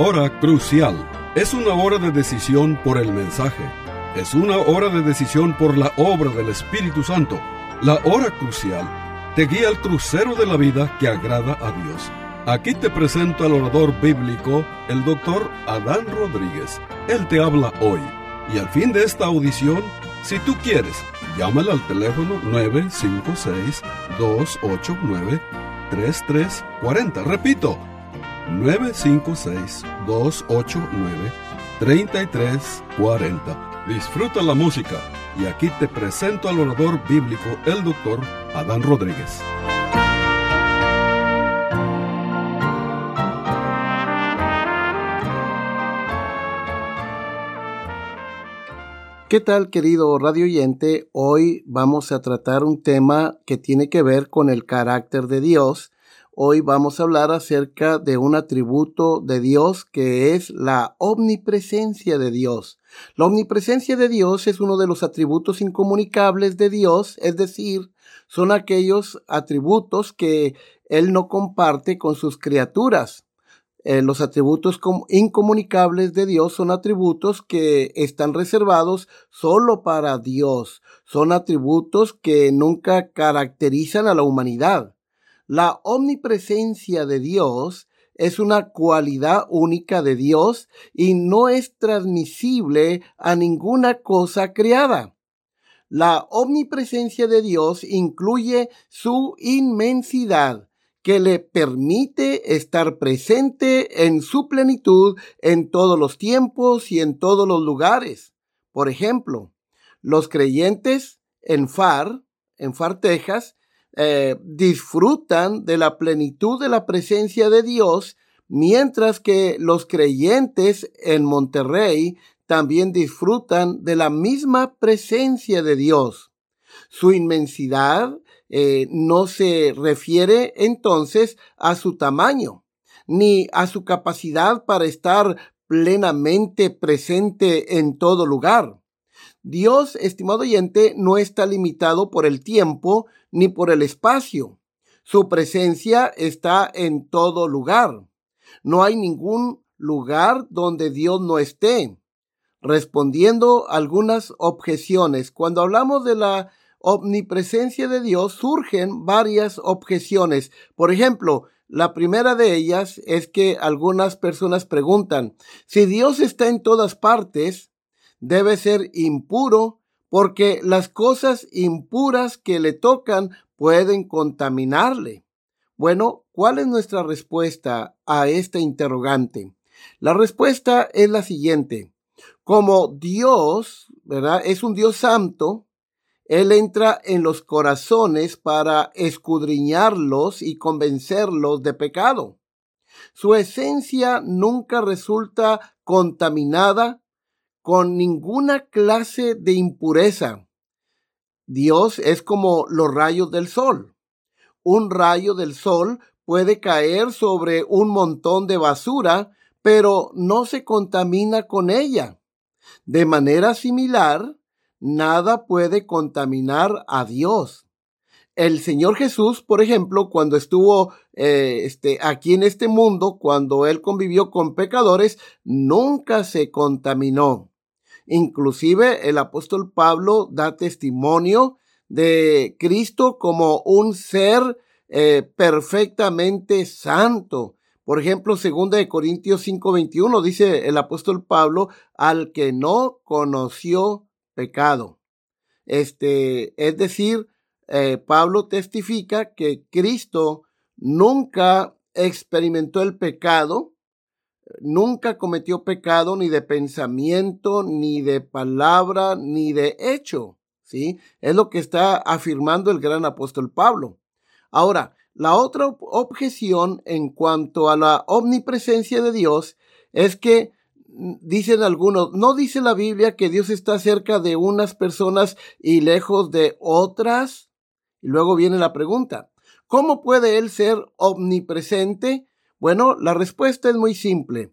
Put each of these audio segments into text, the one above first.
Hora crucial. Es una hora de decisión por el mensaje. Es una hora de decisión por la obra del Espíritu Santo. La hora crucial te guía al crucero de la vida que agrada a Dios. Aquí te presento al orador bíblico, el doctor Adán Rodríguez. Él te habla hoy. Y al fin de esta audición, si tú quieres, llámale al teléfono 956-289-3340. Repito, 956-289-3340. Disfruta la música y aquí te presento al orador bíblico, el doctor Adán Rodríguez. ¿Qué tal, querido radio oyente? Hoy vamos a tratar un tema que tiene que ver con el carácter de Dios. Hoy vamos a hablar acerca de un atributo de Dios que es la omnipresencia de Dios. La omnipresencia de Dios es uno de los atributos incomunicables de Dios, es decir, son aquellos atributos que Él no comparte con sus criaturas. Eh, los atributos incomunicables de Dios son atributos que están reservados solo para Dios. Son atributos que nunca caracterizan a la humanidad. La omnipresencia de Dios es una cualidad única de Dios y no es transmisible a ninguna cosa creada. La omnipresencia de Dios incluye su inmensidad, que le permite estar presente en su plenitud en todos los tiempos y en todos los lugares. Por ejemplo, los creyentes en Far, en Far, Texas, eh, disfrutan de la plenitud de la presencia de Dios, mientras que los creyentes en Monterrey también disfrutan de la misma presencia de Dios. Su inmensidad eh, no se refiere entonces a su tamaño, ni a su capacidad para estar plenamente presente en todo lugar. Dios, estimado oyente, no está limitado por el tiempo ni por el espacio. Su presencia está en todo lugar. No hay ningún lugar donde Dios no esté. Respondiendo algunas objeciones, cuando hablamos de la omnipresencia de Dios surgen varias objeciones. Por ejemplo, la primera de ellas es que algunas personas preguntan, si Dios está en todas partes, debe ser impuro porque las cosas impuras que le tocan pueden contaminarle. Bueno, ¿cuál es nuestra respuesta a este interrogante? La respuesta es la siguiente. Como Dios, ¿verdad? Es un Dios santo, él entra en los corazones para escudriñarlos y convencerlos de pecado. Su esencia nunca resulta contaminada con ninguna clase de impureza. Dios es como los rayos del sol. Un rayo del sol puede caer sobre un montón de basura, pero no se contamina con ella. De manera similar, nada puede contaminar a Dios. El Señor Jesús, por ejemplo, cuando estuvo eh, este, aquí en este mundo, cuando Él convivió con pecadores, nunca se contaminó. Inclusive el apóstol Pablo da testimonio de Cristo como un ser eh, perfectamente santo. Por ejemplo, 2 de Corintios 5:21 dice el apóstol Pablo, al que no conoció pecado. Este, es decir, eh, Pablo testifica que Cristo nunca experimentó el pecado, nunca cometió pecado ni de pensamiento, ni de palabra, ni de hecho. ¿Sí? Es lo que está afirmando el gran apóstol Pablo. Ahora, la otra objeción en cuanto a la omnipresencia de Dios es que dicen algunos, ¿no dice la Biblia que Dios está cerca de unas personas y lejos de otras? Y luego viene la pregunta, ¿cómo puede Él ser omnipresente? Bueno, la respuesta es muy simple.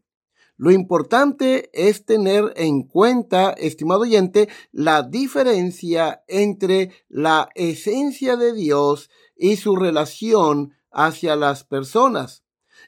Lo importante es tener en cuenta, estimado oyente, la diferencia entre la esencia de Dios y su relación hacia las personas.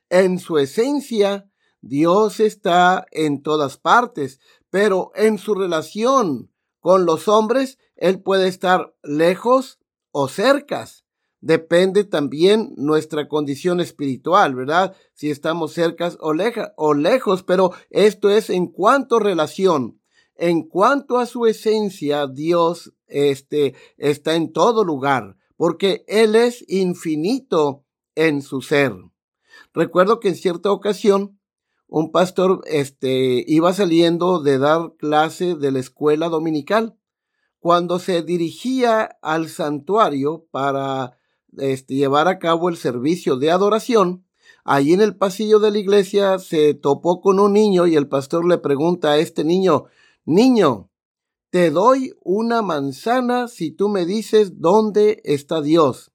En su esencia, Dios está en todas partes, pero en su relación con los hombres, Él puede estar lejos o cercas. Depende también nuestra condición espiritual, ¿verdad? Si estamos cercas o, o lejos, pero esto es en cuanto a relación. En cuanto a su esencia, Dios este, está en todo lugar, porque Él es infinito en su ser. Recuerdo que en cierta ocasión un pastor este, iba saliendo de dar clase de la escuela dominical. Cuando se dirigía al santuario para este, llevar a cabo el servicio de adoración, allí en el pasillo de la iglesia se topó con un niño y el pastor le pregunta a este niño, Niño, te doy una manzana si tú me dices dónde está Dios.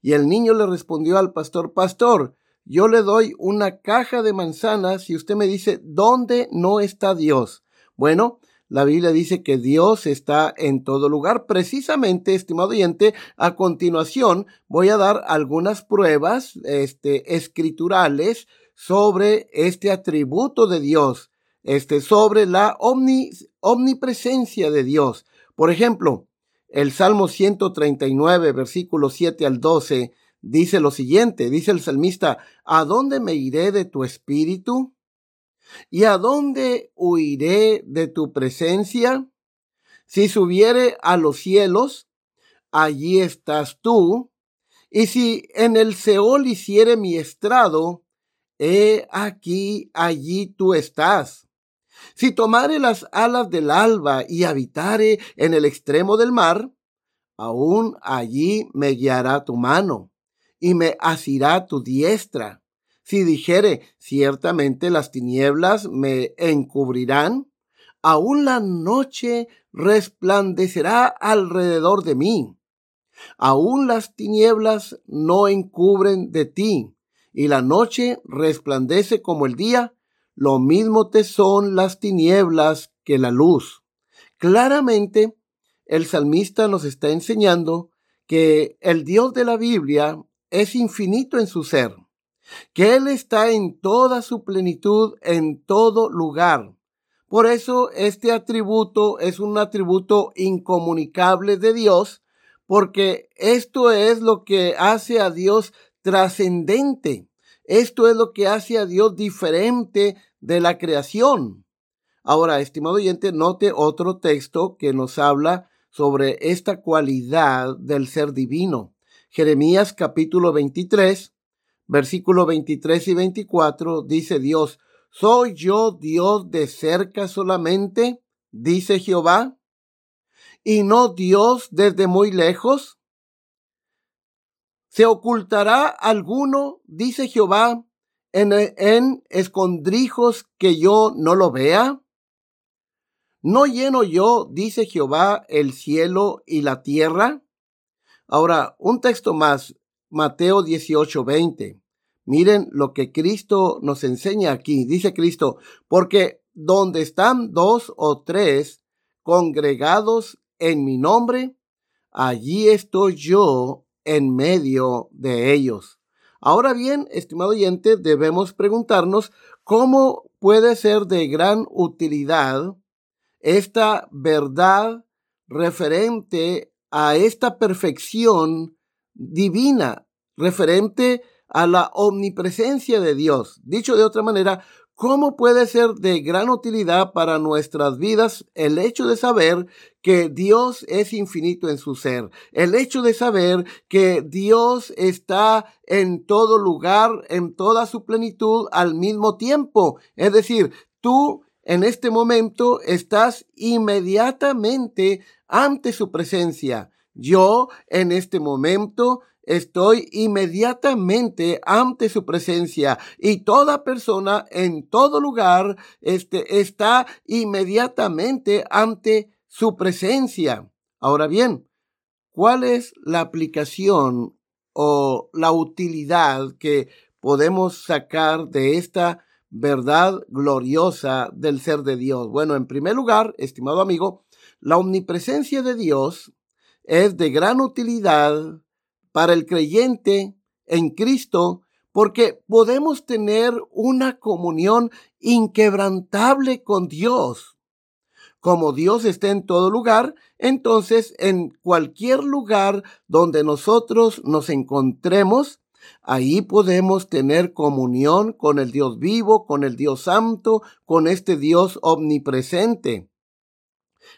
Y el niño le respondió al pastor, Pastor, yo le doy una caja de manzanas si usted me dice dónde no está Dios. Bueno, la Biblia dice que Dios está en todo lugar. Precisamente, estimado oyente, a continuación voy a dar algunas pruebas este, escriturales sobre este atributo de Dios, este, sobre la omnipresencia de Dios. Por ejemplo, el Salmo 139, versículos 7 al 12, dice lo siguiente, dice el salmista, ¿a dónde me iré de tu espíritu? ¿Y a dónde huiré de tu presencia? Si subiere a los cielos, allí estás tú. Y si en el Seol hiciere mi estrado, he aquí, allí tú estás. Si tomare las alas del alba y habitare en el extremo del mar, aún allí me guiará tu mano y me asirá tu diestra. Si dijere, ciertamente las tinieblas me encubrirán, aún la noche resplandecerá alrededor de mí. Aún las tinieblas no encubren de ti, y la noche resplandece como el día, lo mismo te son las tinieblas que la luz. Claramente, el salmista nos está enseñando que el Dios de la Biblia es infinito en su ser, que Él está en toda su plenitud, en todo lugar. Por eso este atributo es un atributo incomunicable de Dios, porque esto es lo que hace a Dios trascendente. Esto es lo que hace a Dios diferente de la creación. Ahora, estimado oyente, note otro texto que nos habla sobre esta cualidad del ser divino. Jeremías capítulo 23, versículo 23 y 24, dice Dios, ¿soy yo Dios de cerca solamente? dice Jehová, y no Dios desde muy lejos. ¿Se ocultará alguno, dice Jehová, en, en escondrijos que yo no lo vea? ¿No lleno yo, dice Jehová, el cielo y la tierra? Ahora, un texto más, Mateo 18, 20. Miren lo que Cristo nos enseña aquí. Dice Cristo, porque donde están dos o tres congregados en mi nombre, allí estoy yo en medio de ellos. Ahora bien, estimado oyente, debemos preguntarnos cómo puede ser de gran utilidad esta verdad referente a esta perfección divina referente a la omnipresencia de Dios. Dicho de otra manera, ¿cómo puede ser de gran utilidad para nuestras vidas el hecho de saber que Dios es infinito en su ser? El hecho de saber que Dios está en todo lugar, en toda su plenitud al mismo tiempo. Es decir, tú en este momento estás inmediatamente ante su presencia. Yo en este momento estoy inmediatamente ante su presencia y toda persona en todo lugar este, está inmediatamente ante su presencia. Ahora bien, ¿cuál es la aplicación o la utilidad que podemos sacar de esta verdad gloriosa del ser de Dios? Bueno, en primer lugar, estimado amigo, la omnipresencia de Dios es de gran utilidad para el creyente en Cristo porque podemos tener una comunión inquebrantable con Dios. Como Dios está en todo lugar, entonces en cualquier lugar donde nosotros nos encontremos, ahí podemos tener comunión con el Dios vivo, con el Dios santo, con este Dios omnipresente.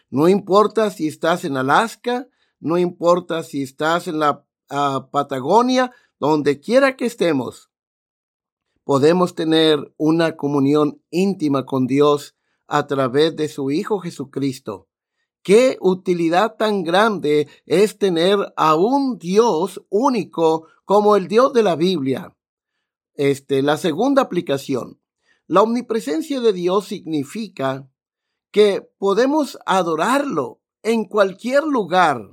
No importa si estás en Alaska, no importa si estás en la ah, Patagonia, donde quiera que estemos, podemos tener una comunión íntima con Dios a través de su Hijo Jesucristo. Qué utilidad tan grande es tener a un Dios único como el Dios de la Biblia. Este, la segunda aplicación. La omnipresencia de Dios significa que podemos adorarlo en cualquier lugar.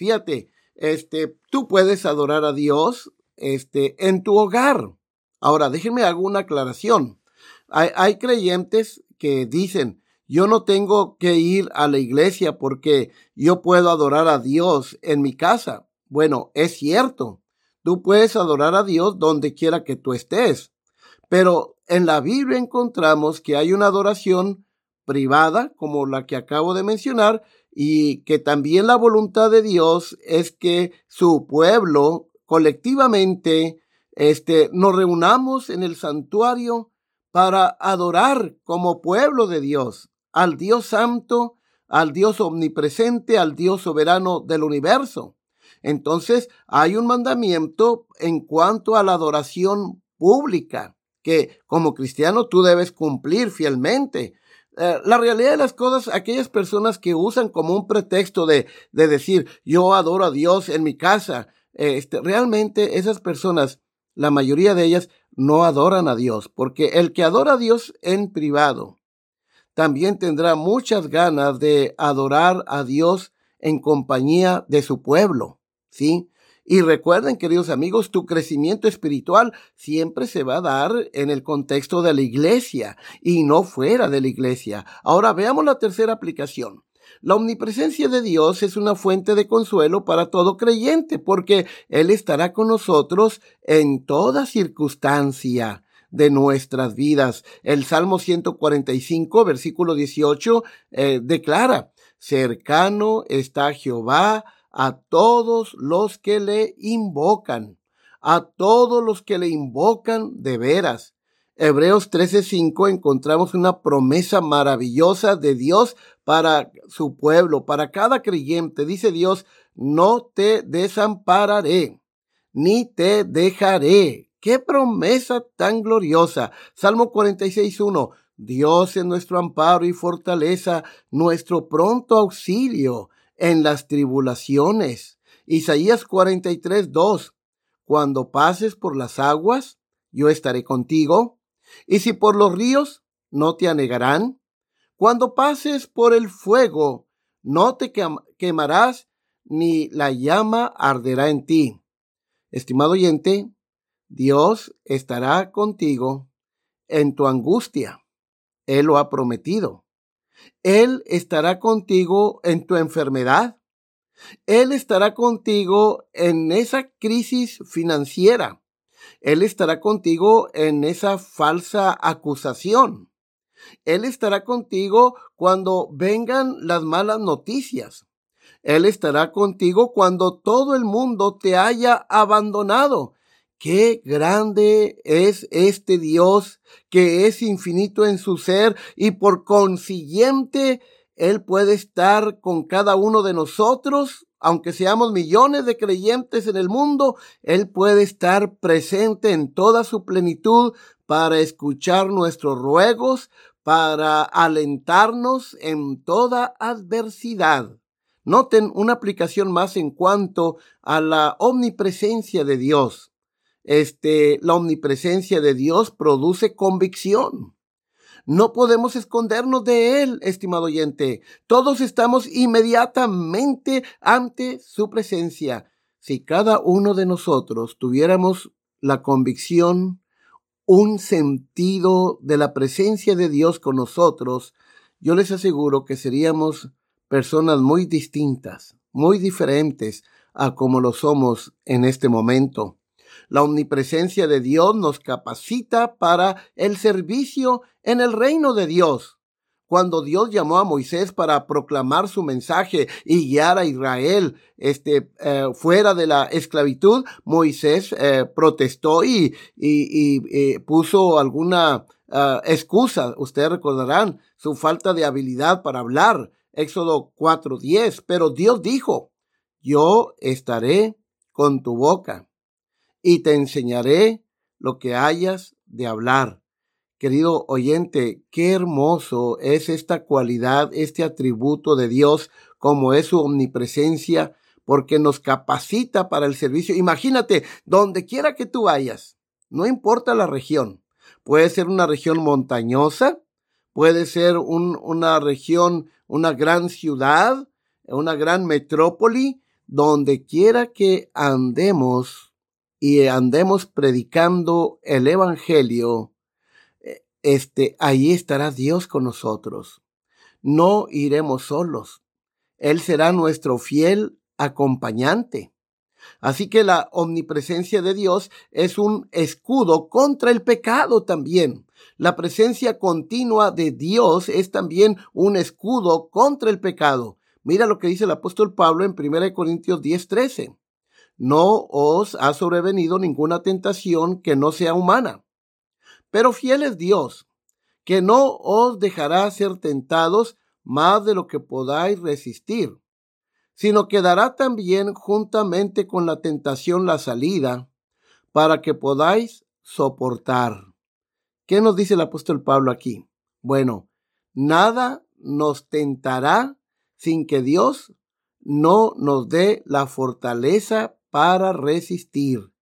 Fíjate, este, tú puedes adorar a Dios, este, en tu hogar. Ahora, déjenme hago una aclaración. Hay, creyentes que dicen, yo no tengo que ir a la iglesia porque yo puedo adorar a Dios en mi casa. Bueno, es cierto. Tú puedes adorar a Dios donde quiera que tú estés. Pero en la Biblia encontramos que hay una adoración privada, como la que acabo de mencionar, y que también la voluntad de Dios es que su pueblo colectivamente este, nos reunamos en el santuario para adorar como pueblo de Dios al Dios santo, al Dios omnipresente, al Dios soberano del universo. Entonces hay un mandamiento en cuanto a la adoración pública que como cristiano tú debes cumplir fielmente. Eh, la realidad de las cosas, aquellas personas que usan como un pretexto de, de decir yo adoro a Dios en mi casa, este, realmente esas personas la mayoría de ellas no adoran a Dios, porque el que adora a Dios en privado también tendrá muchas ganas de adorar a Dios en compañía de su pueblo, ¿sí? Y recuerden, queridos amigos, tu crecimiento espiritual siempre se va a dar en el contexto de la iglesia y no fuera de la iglesia. Ahora veamos la tercera aplicación. La omnipresencia de Dios es una fuente de consuelo para todo creyente, porque Él estará con nosotros en toda circunstancia de nuestras vidas. El Salmo 145, versículo 18, eh, declara, cercano está Jehová a todos los que le invocan, a todos los que le invocan de veras. Hebreos 13:5 encontramos una promesa maravillosa de Dios para su pueblo, para cada creyente. Dice Dios, no te desampararé, ni te dejaré. Qué promesa tan gloriosa. Salmo 46:1. Dios es nuestro amparo y fortaleza, nuestro pronto auxilio en las tribulaciones. Isaías 43:2. Cuando pases por las aguas, yo estaré contigo y si por los ríos, no te anegarán. Cuando pases por el fuego, no te quemarás, ni la llama arderá en ti. Estimado oyente, Dios estará contigo en tu angustia. Él lo ha prometido. Él estará contigo en tu enfermedad. Él estará contigo en esa crisis financiera. Él estará contigo en esa falsa acusación. Él estará contigo cuando vengan las malas noticias. Él estará contigo cuando todo el mundo te haya abandonado. Qué grande es este Dios que es infinito en su ser y por consiguiente Él puede estar con cada uno de nosotros aunque seamos millones de creyentes en el mundo, Él puede estar presente en toda su plenitud para escuchar nuestros ruegos, para alentarnos en toda adversidad. Noten una aplicación más en cuanto a la omnipresencia de Dios. Este, la omnipresencia de Dios produce convicción. No podemos escondernos de Él, estimado oyente. Todos estamos inmediatamente ante su presencia. Si cada uno de nosotros tuviéramos la convicción, un sentido de la presencia de Dios con nosotros, yo les aseguro que seríamos personas muy distintas, muy diferentes a como lo somos en este momento. La omnipresencia de Dios nos capacita para el servicio en el reino de Dios. Cuando Dios llamó a Moisés para proclamar su mensaje y guiar a Israel este, eh, fuera de la esclavitud, Moisés eh, protestó y, puso alguna ah, excusa. Ustedes recordarán su falta de habilidad para hablar. Éxodo 4:10. Pero Dios dijo, yo estaré con tu boca y te enseñaré lo que hayas de hablar. Querido oyente, qué hermoso es esta cualidad, este atributo de Dios, como es su omnipresencia, porque nos capacita para el servicio. Imagínate, donde quiera que tú vayas, no importa la región, puede ser una región montañosa, puede ser una región, una gran ciudad, una gran metrópoli, donde quiera que andemos y andemos predicando el Evangelio, este, ahí estará Dios con nosotros. No iremos solos. Él será nuestro fiel acompañante. Así que la omnipresencia de Dios es un escudo contra el pecado también. La presencia continua de Dios es también un escudo contra el pecado. Mira lo que dice el apóstol Pablo en 1 Corintios 10:13. No os ha sobrevenido ninguna tentación que no sea humana pero fiel es Dios, que no os dejará ser tentados más de lo que podáis resistir, sino que dará también juntamente con la tentación la salida, para que podáis soportar. ¿Qué nos dice el apóstol Pablo aquí? Bueno, nada nos tentará sin que Dios no nos dé la fortaleza para resistir.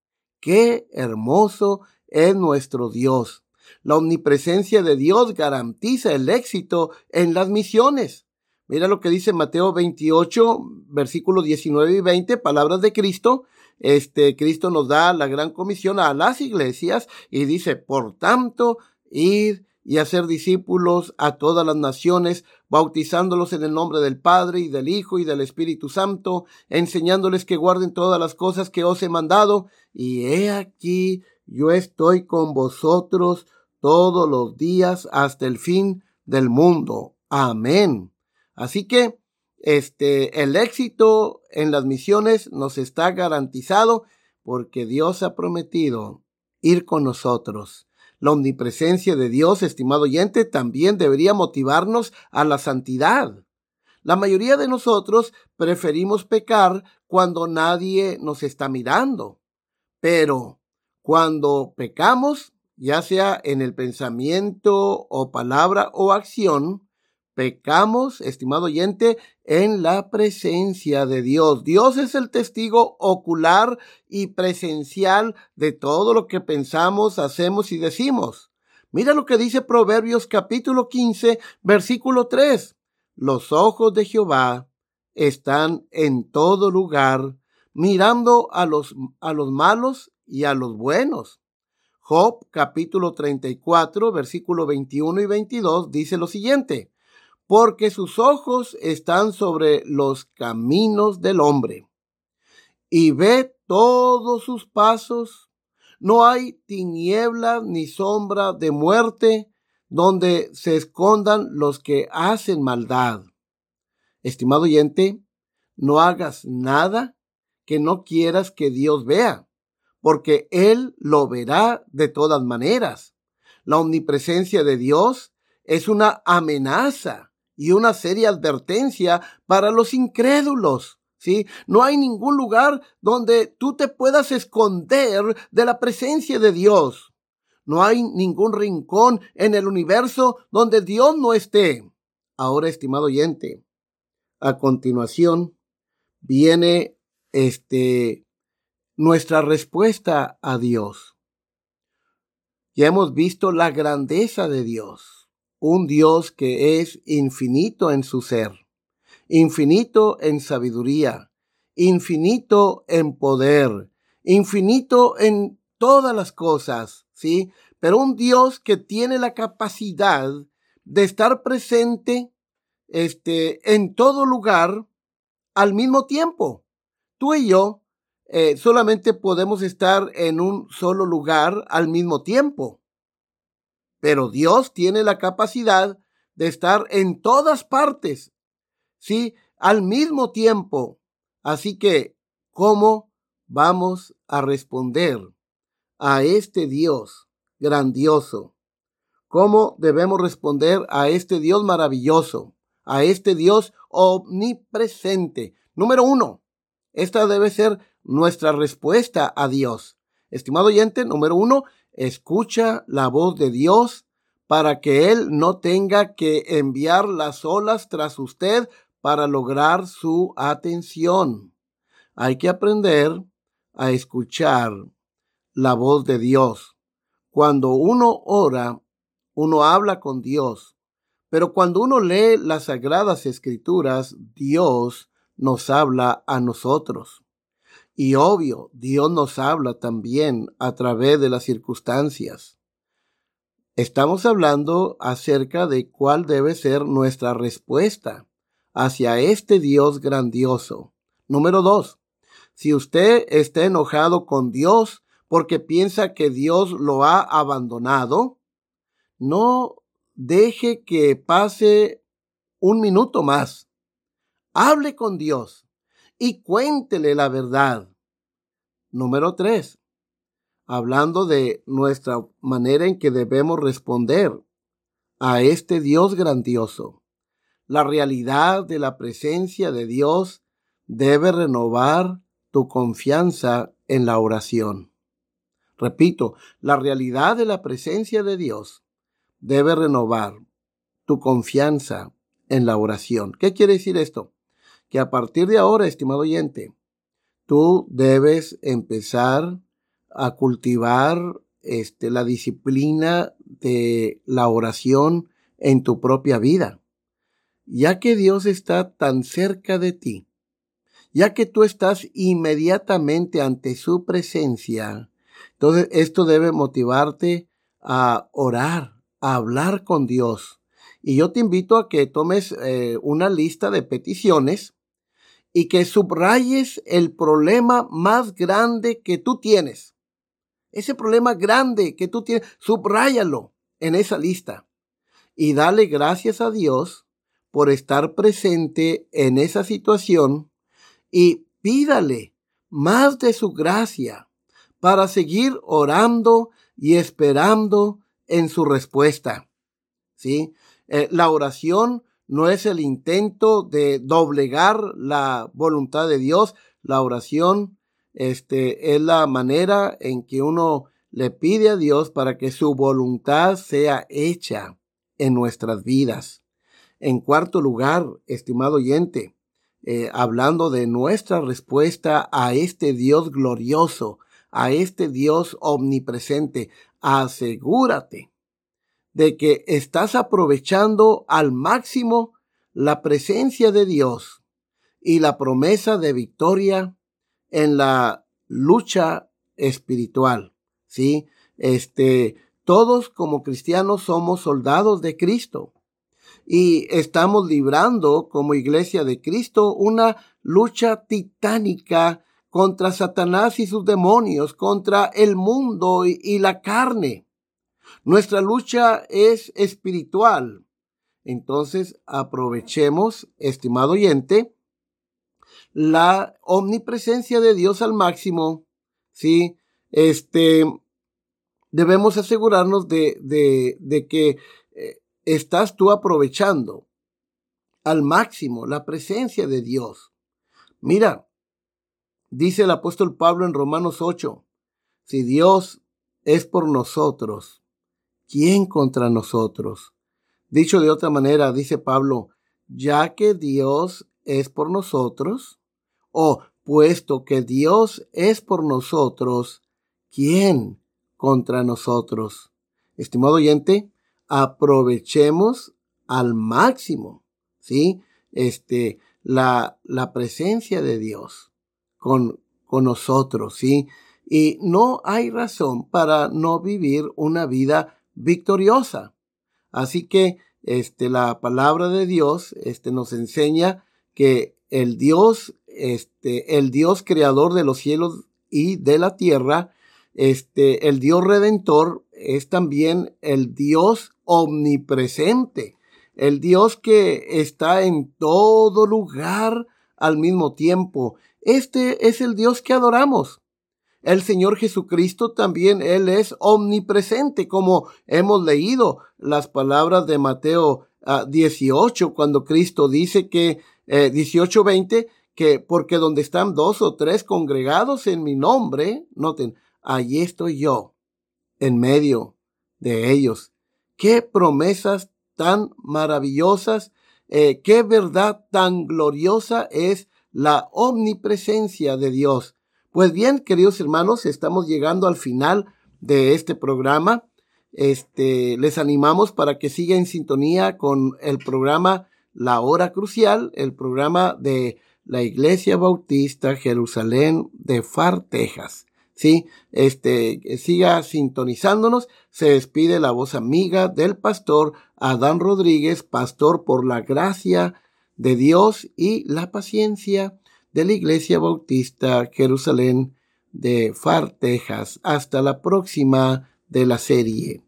Qué hermoso es nuestro Dios. La omnipresencia de Dios garantiza el éxito en las misiones. Mira lo que dice Mateo 28, versículos 19 y 20, palabras de Cristo. Este Cristo nos da la gran comisión a las iglesias y dice, por tanto, ir y hacer discípulos a todas las naciones, bautizándolos en el nombre del Padre y del Hijo y del Espíritu Santo, enseñándoles que guarden todas las cosas que os he mandado, y he aquí yo estoy con vosotros todos los días hasta el fin del mundo. Amén. Así que este el éxito en las misiones nos está garantizado porque Dios ha prometido ir con nosotros. La omnipresencia de Dios, estimado oyente, también debería motivarnos a la santidad. La mayoría de nosotros preferimos pecar cuando nadie nos está mirando. Pero cuando pecamos, ya sea en el pensamiento o palabra o acción, pecamos, estimado oyente, en la presencia de Dios. Dios es el testigo ocular y presencial de todo lo que pensamos, hacemos y decimos. Mira lo que dice Proverbios capítulo 15, versículo 3. Los ojos de Jehová están en todo lugar, mirando a los, a los malos y a los buenos. Job capítulo 34 versículo 21 y 22 dice lo siguiente, porque sus ojos están sobre los caminos del hombre y ve todos sus pasos. No hay tiniebla ni sombra de muerte donde se escondan los que hacen maldad. Estimado oyente, no hagas nada que no quieras que Dios vea porque Él lo verá de todas maneras. La omnipresencia de Dios es una amenaza y una seria advertencia para los incrédulos. ¿Sí? No hay ningún lugar donde tú te puedas esconder de la presencia de Dios. No hay ningún rincón en el universo donde Dios no esté. Ahora, estimado oyente, a continuación viene este nuestra respuesta a Dios. Ya hemos visto la grandeza de Dios, un Dios que es infinito en su ser, infinito en sabiduría, infinito en poder, infinito en todas las cosas, ¿sí? Pero un Dios que tiene la capacidad de estar presente este, en todo lugar al mismo tiempo. Tú y yo eh, solamente podemos estar en un solo lugar al mismo tiempo. Pero Dios tiene la capacidad de estar en todas partes, sí, al mismo tiempo. Así que, ¿cómo vamos a responder a este Dios grandioso? ¿Cómo debemos responder a este Dios maravilloso? A este Dios omnipresente. Número uno, esta debe ser nuestra respuesta a Dios. Estimado oyente, número uno, escucha la voz de Dios para que Él no tenga que enviar las olas tras usted para lograr su atención. Hay que aprender a escuchar la voz de Dios. Cuando uno ora, uno habla con Dios. Pero cuando uno lee las sagradas escrituras, Dios nos habla a nosotros. Y obvio, Dios nos habla también a través de las circunstancias. Estamos hablando acerca de cuál debe ser nuestra respuesta hacia este Dios grandioso. Número dos, si usted está enojado con Dios porque piensa que Dios lo ha abandonado, no deje que pase un minuto más. Hable con Dios y cuéntele la verdad. Número tres, hablando de nuestra manera en que debemos responder a este Dios grandioso. La realidad de la presencia de Dios debe renovar tu confianza en la oración. Repito, la realidad de la presencia de Dios debe renovar tu confianza en la oración. ¿Qué quiere decir esto? Que a partir de ahora, estimado oyente, tú debes empezar a cultivar este, la disciplina de la oración en tu propia vida, ya que Dios está tan cerca de ti, ya que tú estás inmediatamente ante su presencia, entonces esto debe motivarte a orar, a hablar con Dios. Y yo te invito a que tomes eh, una lista de peticiones y que subrayes el problema más grande que tú tienes. Ese problema grande que tú tienes, subráyalo en esa lista y dale gracias a Dios por estar presente en esa situación y pídale más de su gracia para seguir orando y esperando en su respuesta. ¿Sí? Eh, la oración no es el intento de doblegar la voluntad de Dios. La oración este, es la manera en que uno le pide a Dios para que su voluntad sea hecha en nuestras vidas. En cuarto lugar, estimado oyente, eh, hablando de nuestra respuesta a este Dios glorioso, a este Dios omnipresente, asegúrate de que estás aprovechando al máximo la presencia de Dios y la promesa de victoria en la lucha espiritual. ¿Sí? Este, todos como cristianos somos soldados de Cristo y estamos librando como iglesia de Cristo una lucha titánica contra Satanás y sus demonios, contra el mundo y, y la carne. Nuestra lucha es espiritual. Entonces, aprovechemos, estimado oyente, la omnipresencia de Dios al máximo. Sí, este, debemos asegurarnos de, de, de que eh, estás tú aprovechando al máximo la presencia de Dios. Mira, dice el apóstol Pablo en Romanos 8, si Dios es por nosotros, ¿quién contra nosotros? Dicho de otra manera, dice Pablo, ya que Dios es por nosotros, o puesto que Dios es por nosotros, ¿quién contra nosotros? Estimado oyente, aprovechemos al máximo, ¿sí? Este, la, la presencia de Dios con, con nosotros, ¿sí? Y no hay razón para no vivir una vida victoriosa. Así que este, la palabra de Dios este, nos enseña que el Dios, este, el Dios creador de los cielos y de la tierra, este, el Dios redentor es también el Dios omnipresente, el Dios que está en todo lugar al mismo tiempo. Este es el Dios que adoramos. El Señor Jesucristo también, Él es omnipresente, como hemos leído las palabras de Mateo 18, ah, cuando Cristo dice que, eh, 18:20, que porque donde están dos o tres congregados en mi nombre, noten, allí estoy yo, en medio de ellos. Qué promesas tan maravillosas, eh, qué verdad tan gloriosa es la omnipresencia de Dios. Pues bien, queridos hermanos, estamos llegando al final de este programa. Este, les animamos para que siga en sintonía con el programa La Hora Crucial, el programa de la Iglesia Bautista Jerusalén de Far, Texas. Sí, este, siga sintonizándonos. Se despide la voz amiga del pastor Adán Rodríguez, pastor por la gracia de Dios y la paciencia de la Iglesia Bautista Jerusalén de Far, Texas. Hasta la próxima de la serie.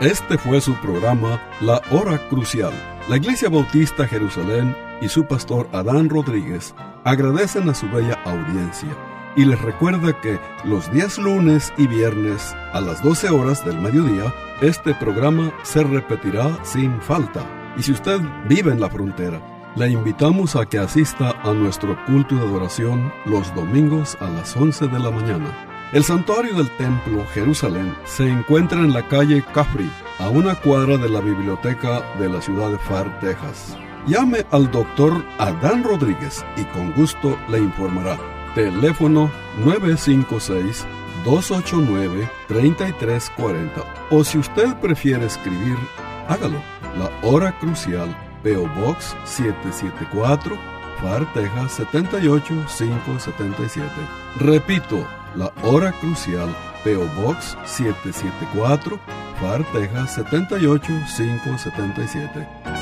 Este fue su programa La Hora Crucial. La Iglesia Bautista Jerusalén y su pastor Adán Rodríguez agradecen a su bella audiencia y les recuerda que los días lunes y viernes a las 12 horas del mediodía, este programa se repetirá sin falta. Y si usted vive en la frontera, le invitamos a que asista a nuestro culto de adoración los domingos a las 11 de la mañana. El santuario del templo Jerusalén se encuentra en la calle Cafri, a una cuadra de la biblioteca de la ciudad de Far, Texas. Llame al doctor Adán Rodríguez y con gusto le informará. Teléfono 956-289-3340. O si usted prefiere escribir, hágalo la Hora Crucial, PO Box 774, FAR, Texas 78577. Repito, La Hora Crucial, PO Box 774, FAR, Texas 78577